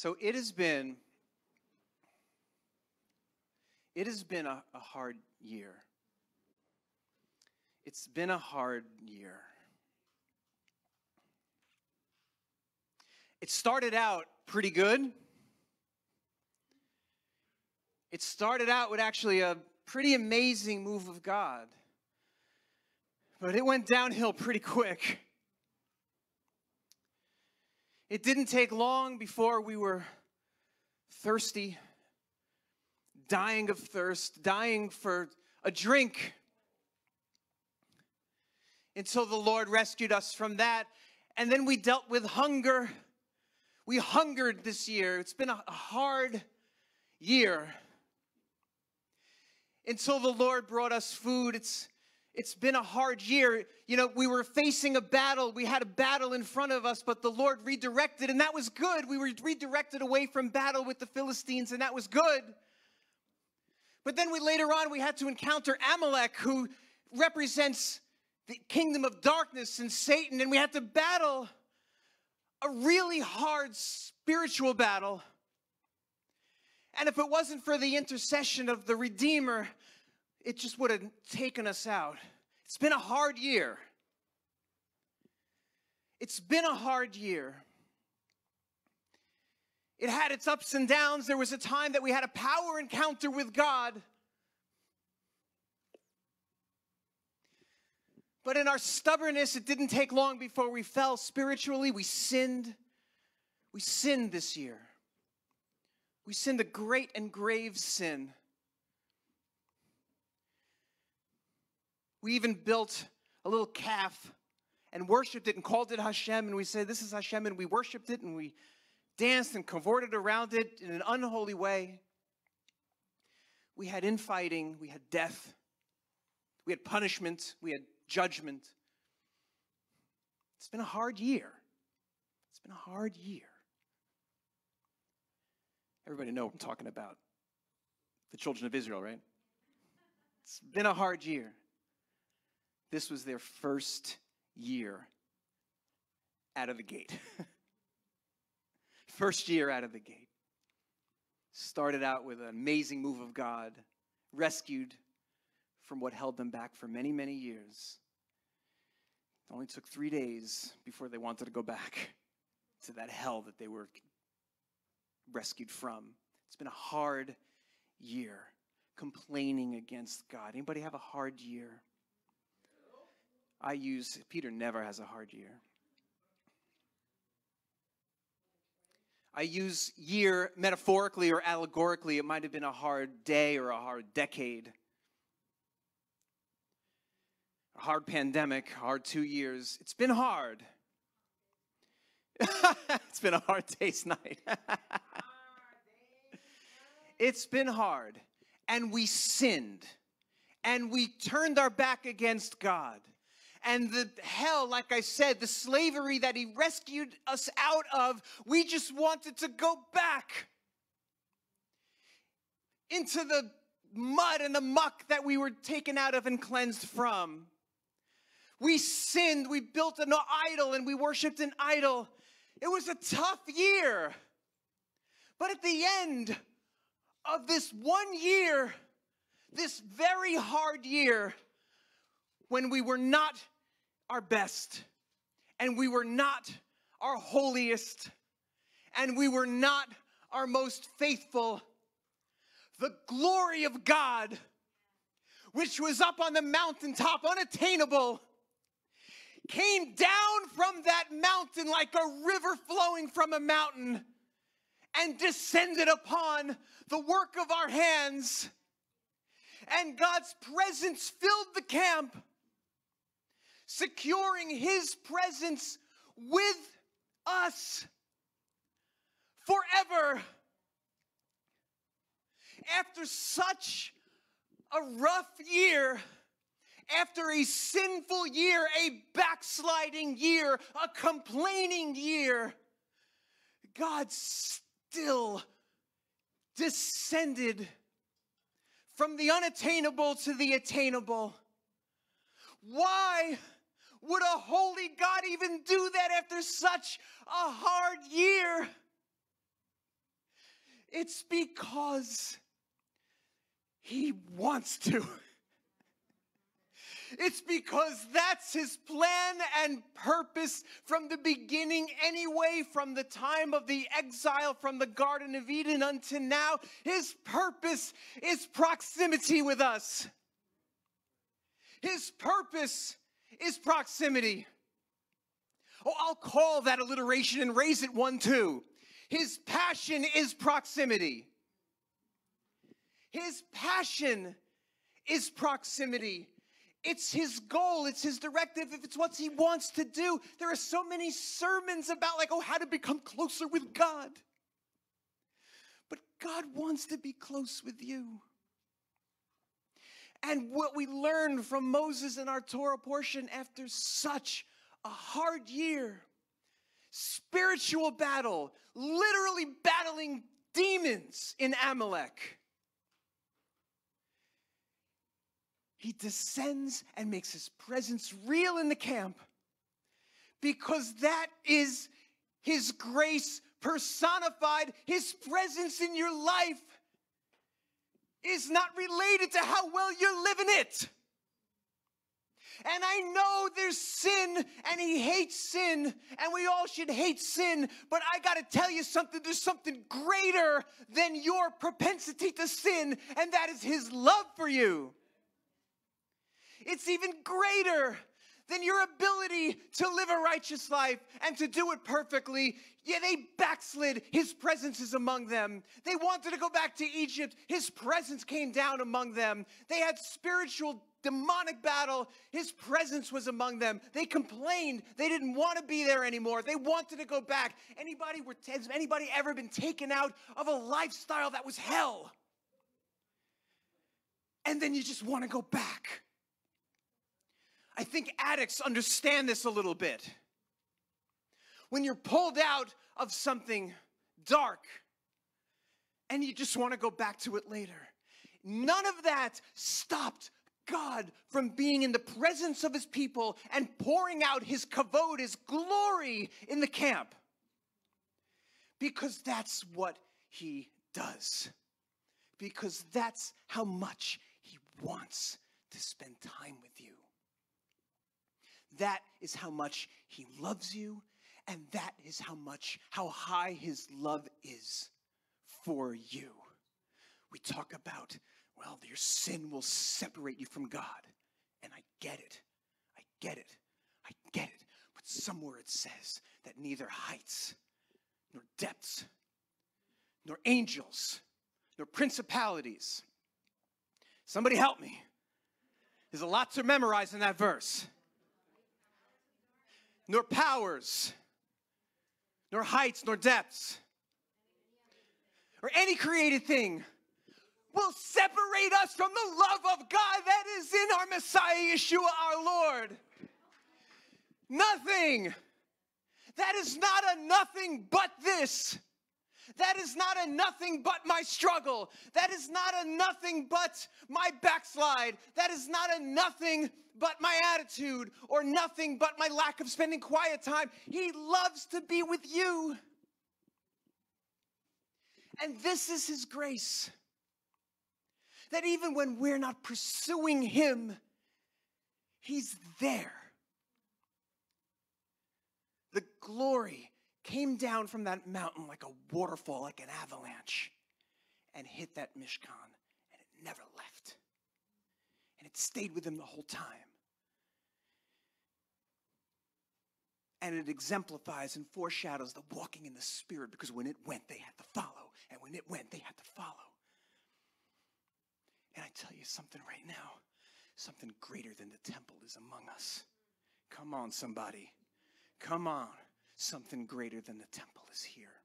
So it has been it has been a, a hard year. It's been a hard year. It started out pretty good. It started out with actually a pretty amazing move of God. But it went downhill pretty quick. It didn't take long before we were thirsty, dying of thirst, dying for a drink. Until the Lord rescued us from that. And then we dealt with hunger. We hungered this year. It's been a hard year. Until the Lord brought us food. It's it's been a hard year. You know, we were facing a battle. We had a battle in front of us, but the Lord redirected, and that was good. We were redirected away from battle with the Philistines, and that was good. But then we later on we had to encounter Amalek, who represents the kingdom of darkness and Satan, and we had to battle a really hard spiritual battle. And if it wasn't for the intercession of the Redeemer, it just would have taken us out. It's been a hard year. It's been a hard year. It had its ups and downs. There was a time that we had a power encounter with God. But in our stubbornness, it didn't take long before we fell spiritually. We sinned. We sinned this year. We sinned a great and grave sin. We even built a little calf and worshiped it and called it Hashem. And we said, This is Hashem. And we worshiped it and we danced and cavorted around it in an unholy way. We had infighting, we had death, we had punishment, we had judgment. It's been a hard year. It's been a hard year. Everybody know what I'm talking about. The children of Israel, right? It's been a hard year. This was their first year out of the gate. first year out of the gate. Started out with an amazing move of God, rescued from what held them back for many, many years. It only took three days before they wanted to go back to that hell that they were rescued from. It's been a hard year complaining against God. Anybody have a hard year? I use, Peter never has a hard year. I use year metaphorically or allegorically. It might have been a hard day or a hard decade. A hard pandemic, hard two years. It's been hard. it's been a hard day's night. it's been hard. And we sinned. And we turned our back against God and the hell, like I said, the slavery that He rescued us out of, we just wanted to go back into the mud and the muck that we were taken out of and cleansed from. We sinned, we built an idol, and we worshiped an idol. It was a tough year. But at the end of this one year, this very hard year, when we were not our best and we were not our holiest and we were not our most faithful, the glory of God, which was up on the mountaintop, unattainable, came down from that mountain like a river flowing from a mountain and descended upon the work of our hands. And God's presence filled the camp securing his presence with us forever. After such a rough year, after a sinful year, a backsliding year, a complaining year, God still descended from the unattainable to the attainable. Why? Would a holy God even do that after such a hard year? It's because he wants to. It's because that's his plan and purpose from the beginning, anyway, from the time of the exile from the Garden of Eden until now. His purpose is proximity with us. His purpose is proximity. Oh, I'll call that alliteration and raise it one, too. His passion is proximity. His passion is proximity. It's his goal, it's his directive, if it's what he wants to do. There are so many sermons about, like, oh, how to become closer with God. But God wants to be close with you. And what we learned from Moses in our Torah portion after such a hard year, spiritual battle, literally battling demons in Amalek he descends and makes his presence real in the camp because that is his grace personified. His presence in your life is not related to how well you're living it. And I know there's sin and he hates sin and we all should hate sin, but I got to tell you something. There's something greater than your propensity to sin, and that is his love for you. It's even greater than your ability to live a righteous life and to do it perfectly. Yeah, they backslid. His presence is among them. They wanted to go back to Egypt. His presence came down among them. They had spiritual demonic battle. His presence was among them. They complained. They didn't want to be there anymore. They wanted to go back. Anybody were has anybody ever been taken out of a lifestyle that was hell? And then you just want to go back. I think addicts understand this a little bit. When you're pulled out of something dark and you just want to go back to it later, none of that stopped God from being in the presence of his people and pouring out his kavod, his glory in the camp. Because that's what he does. Because that's how much he wants to spend time with you. That is how much he loves you, and that is how much, how high his love is for you. We talk about, well, your sin will separate you from God. And I get it. I get it. I get it. But somewhere it says that neither heights, nor depths, nor angels, nor principalities. Somebody help me. There's a lot to memorize in that verse nor powers, nor heights, nor depths, or any created thing will separate us from the love of God that is in our Messiah, Yeshua, our Lord. Nothing. That is not a nothing but this. That is not a nothing but my struggle. That is not a nothing but my backslide. That is not a nothing but my attitude or nothing but my lack of spending quiet time. He loves to be with you. And this is His grace. That even when we're not pursuing Him, He's there. The glory came down from that mountain like a waterfall, like an avalanche, and hit that Mishkan, and it never left. And it stayed with him the whole time. And it exemplifies and foreshadows the walking in the Spirit because when it went, they had to follow. And when it went, they had to follow. And I tell you something right now something greater than the temple is among us. Come on, somebody. Come on. Something greater than the temple is here.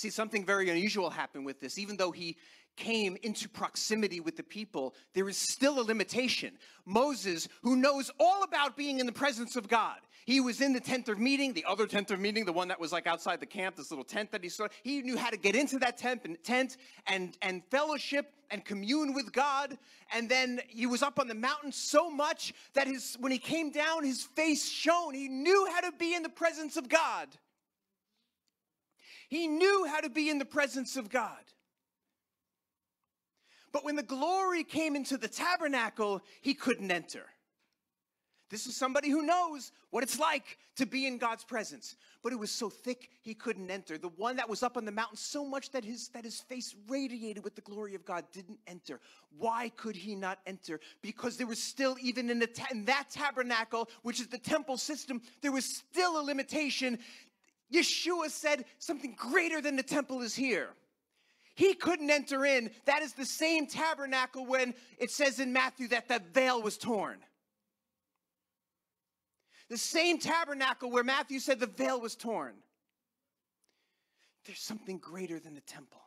See, something very unusual happened with this. Even though he came into proximity with the people, there is still a limitation. Moses, who knows all about being in the presence of God, he was in the tent of meeting, the other tent of meeting, the one that was like outside the camp, this little tent that he saw. He knew how to get into that tent and tent and, and fellowship and commune with God. And then he was up on the mountain so much that his when he came down, his face shone. He knew how to be in the presence of God. He knew how to be in the presence of God. But when the glory came into the tabernacle, he couldn't enter. This is somebody who knows what it's like to be in God's presence. But it was so thick he couldn't enter. The one that was up on the mountain so much that his that his face radiated with the glory of God didn't enter. Why could he not enter? Because there was still even in, the ta- in that tabernacle, which is the temple system, there was still a limitation. Yeshua said something greater than the temple is here. He couldn't enter in. That is the same tabernacle when it says in Matthew that the veil was torn. The same tabernacle where Matthew said the veil was torn. There's something greater than the temple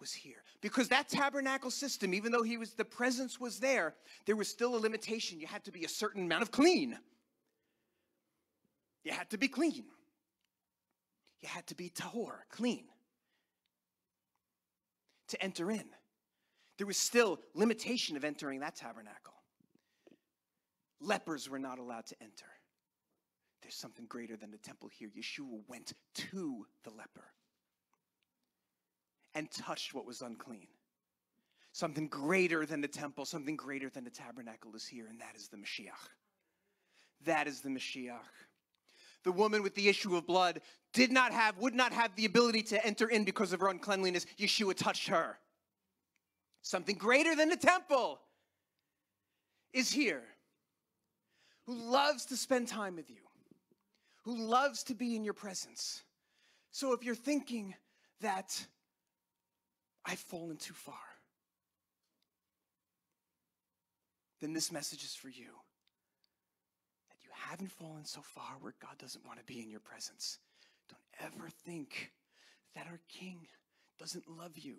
was here. Because that tabernacle system, even though he was the presence was there, there was still a limitation. You had to be a certain amount of clean. You had to be clean. You had to be tahor, clean, to enter in. There was still limitation of entering that tabernacle. Lepers were not allowed to enter. There's something greater than the temple here. Yeshua went to the leper and touched what was unclean. Something greater than the temple, something greater than the tabernacle is here, and that is the Mashiach. That is the Mashiach. The woman with the issue of blood did not have, would not have the ability to enter in because of her uncleanliness. Yeshua touched her. Something greater than the temple is here who loves to spend time with you, who loves to be in your presence. So if you're thinking that I've fallen too far, then this message is for you. Haven't fallen so far where God doesn't want to be in your presence. Don't ever think that our King doesn't love you.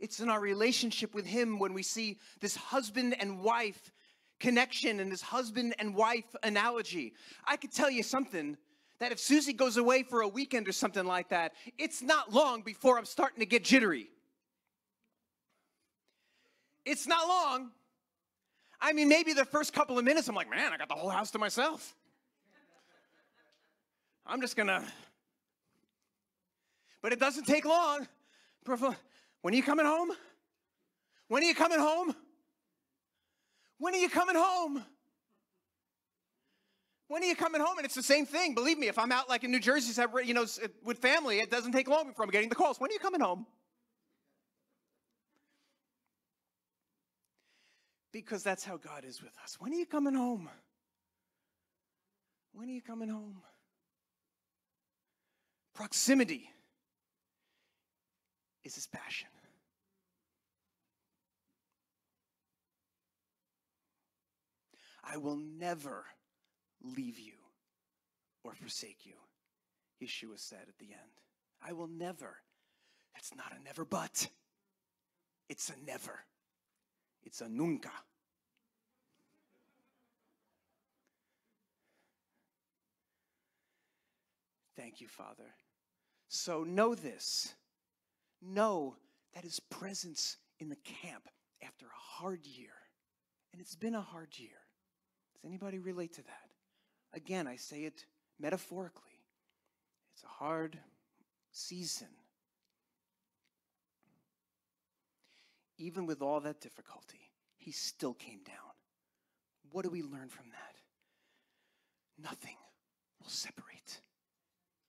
It's in our relationship with Him when we see this husband and wife connection and this husband and wife analogy. I could tell you something that if Susie goes away for a weekend or something like that, it's not long before I'm starting to get jittery. It's not long. I mean, maybe the first couple of minutes, I'm like, man, I got the whole house to myself. I'm just gonna. But it doesn't take long. When are you coming home? When are you coming home? When are you coming home? When are you coming home? And it's the same thing. Believe me, if I'm out like in New Jersey, you know, with family, it doesn't take long before I'm getting the calls. When are you coming home? Because that's how God is with us. When are you coming home? When are you coming home? Proximity is his passion. I will never leave you or forsake you, Yeshua said at the end. I will never. That's not a never but. It's a never. It's a nunca. Thank you, Father. So know this. Know that His presence in the camp after a hard year, and it's been a hard year, does anybody relate to that? Again, I say it metaphorically. It's a hard season. Even with all that difficulty, he still came down. What do we learn from that? Nothing will separate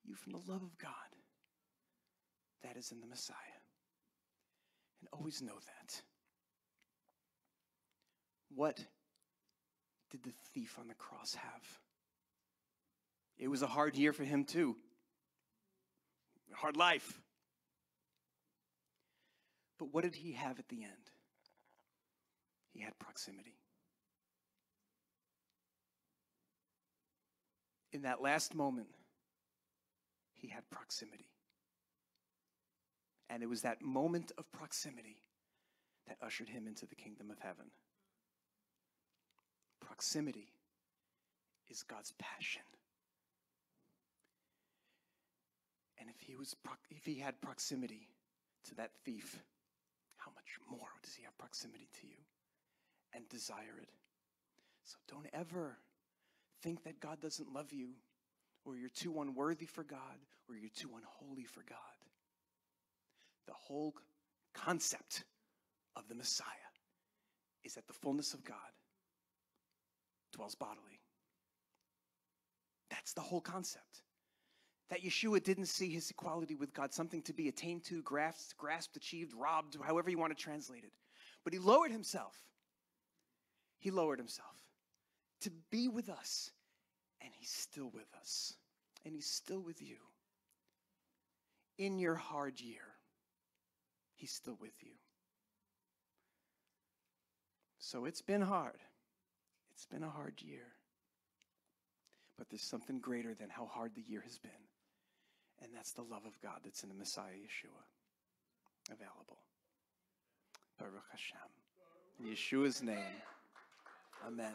you from the love of God that is in the Messiah. And always know that. What did the thief on the cross have? It was a hard year for him, too. Hard life. But what did he have at the end? He had proximity. In that last moment, he had proximity. And it was that moment of proximity that ushered him into the kingdom of heaven. Proximity is God's passion. And if he was if he had proximity to that thief, how much more does he have proximity to you and desire it? So don't ever think that God doesn't love you or you're too unworthy for God, or you're too unholy for God. The whole concept of the Messiah is that the fullness of God dwells bodily. That's the whole concept. That Yeshua didn't see his equality with God something to be attained to, grasped, grasped, achieved, robbed, however you want to translate it. But he lowered himself. He lowered himself to be with us. And he's still with us. And he's still with you. In your hard year, he's still with you. So it's been hard. It's been a hard year. But there's something greater than how hard the year has been. And that's the love of God that's in the Messiah Yeshua available. Baruch Hashem. In Yeshua's name. Amen.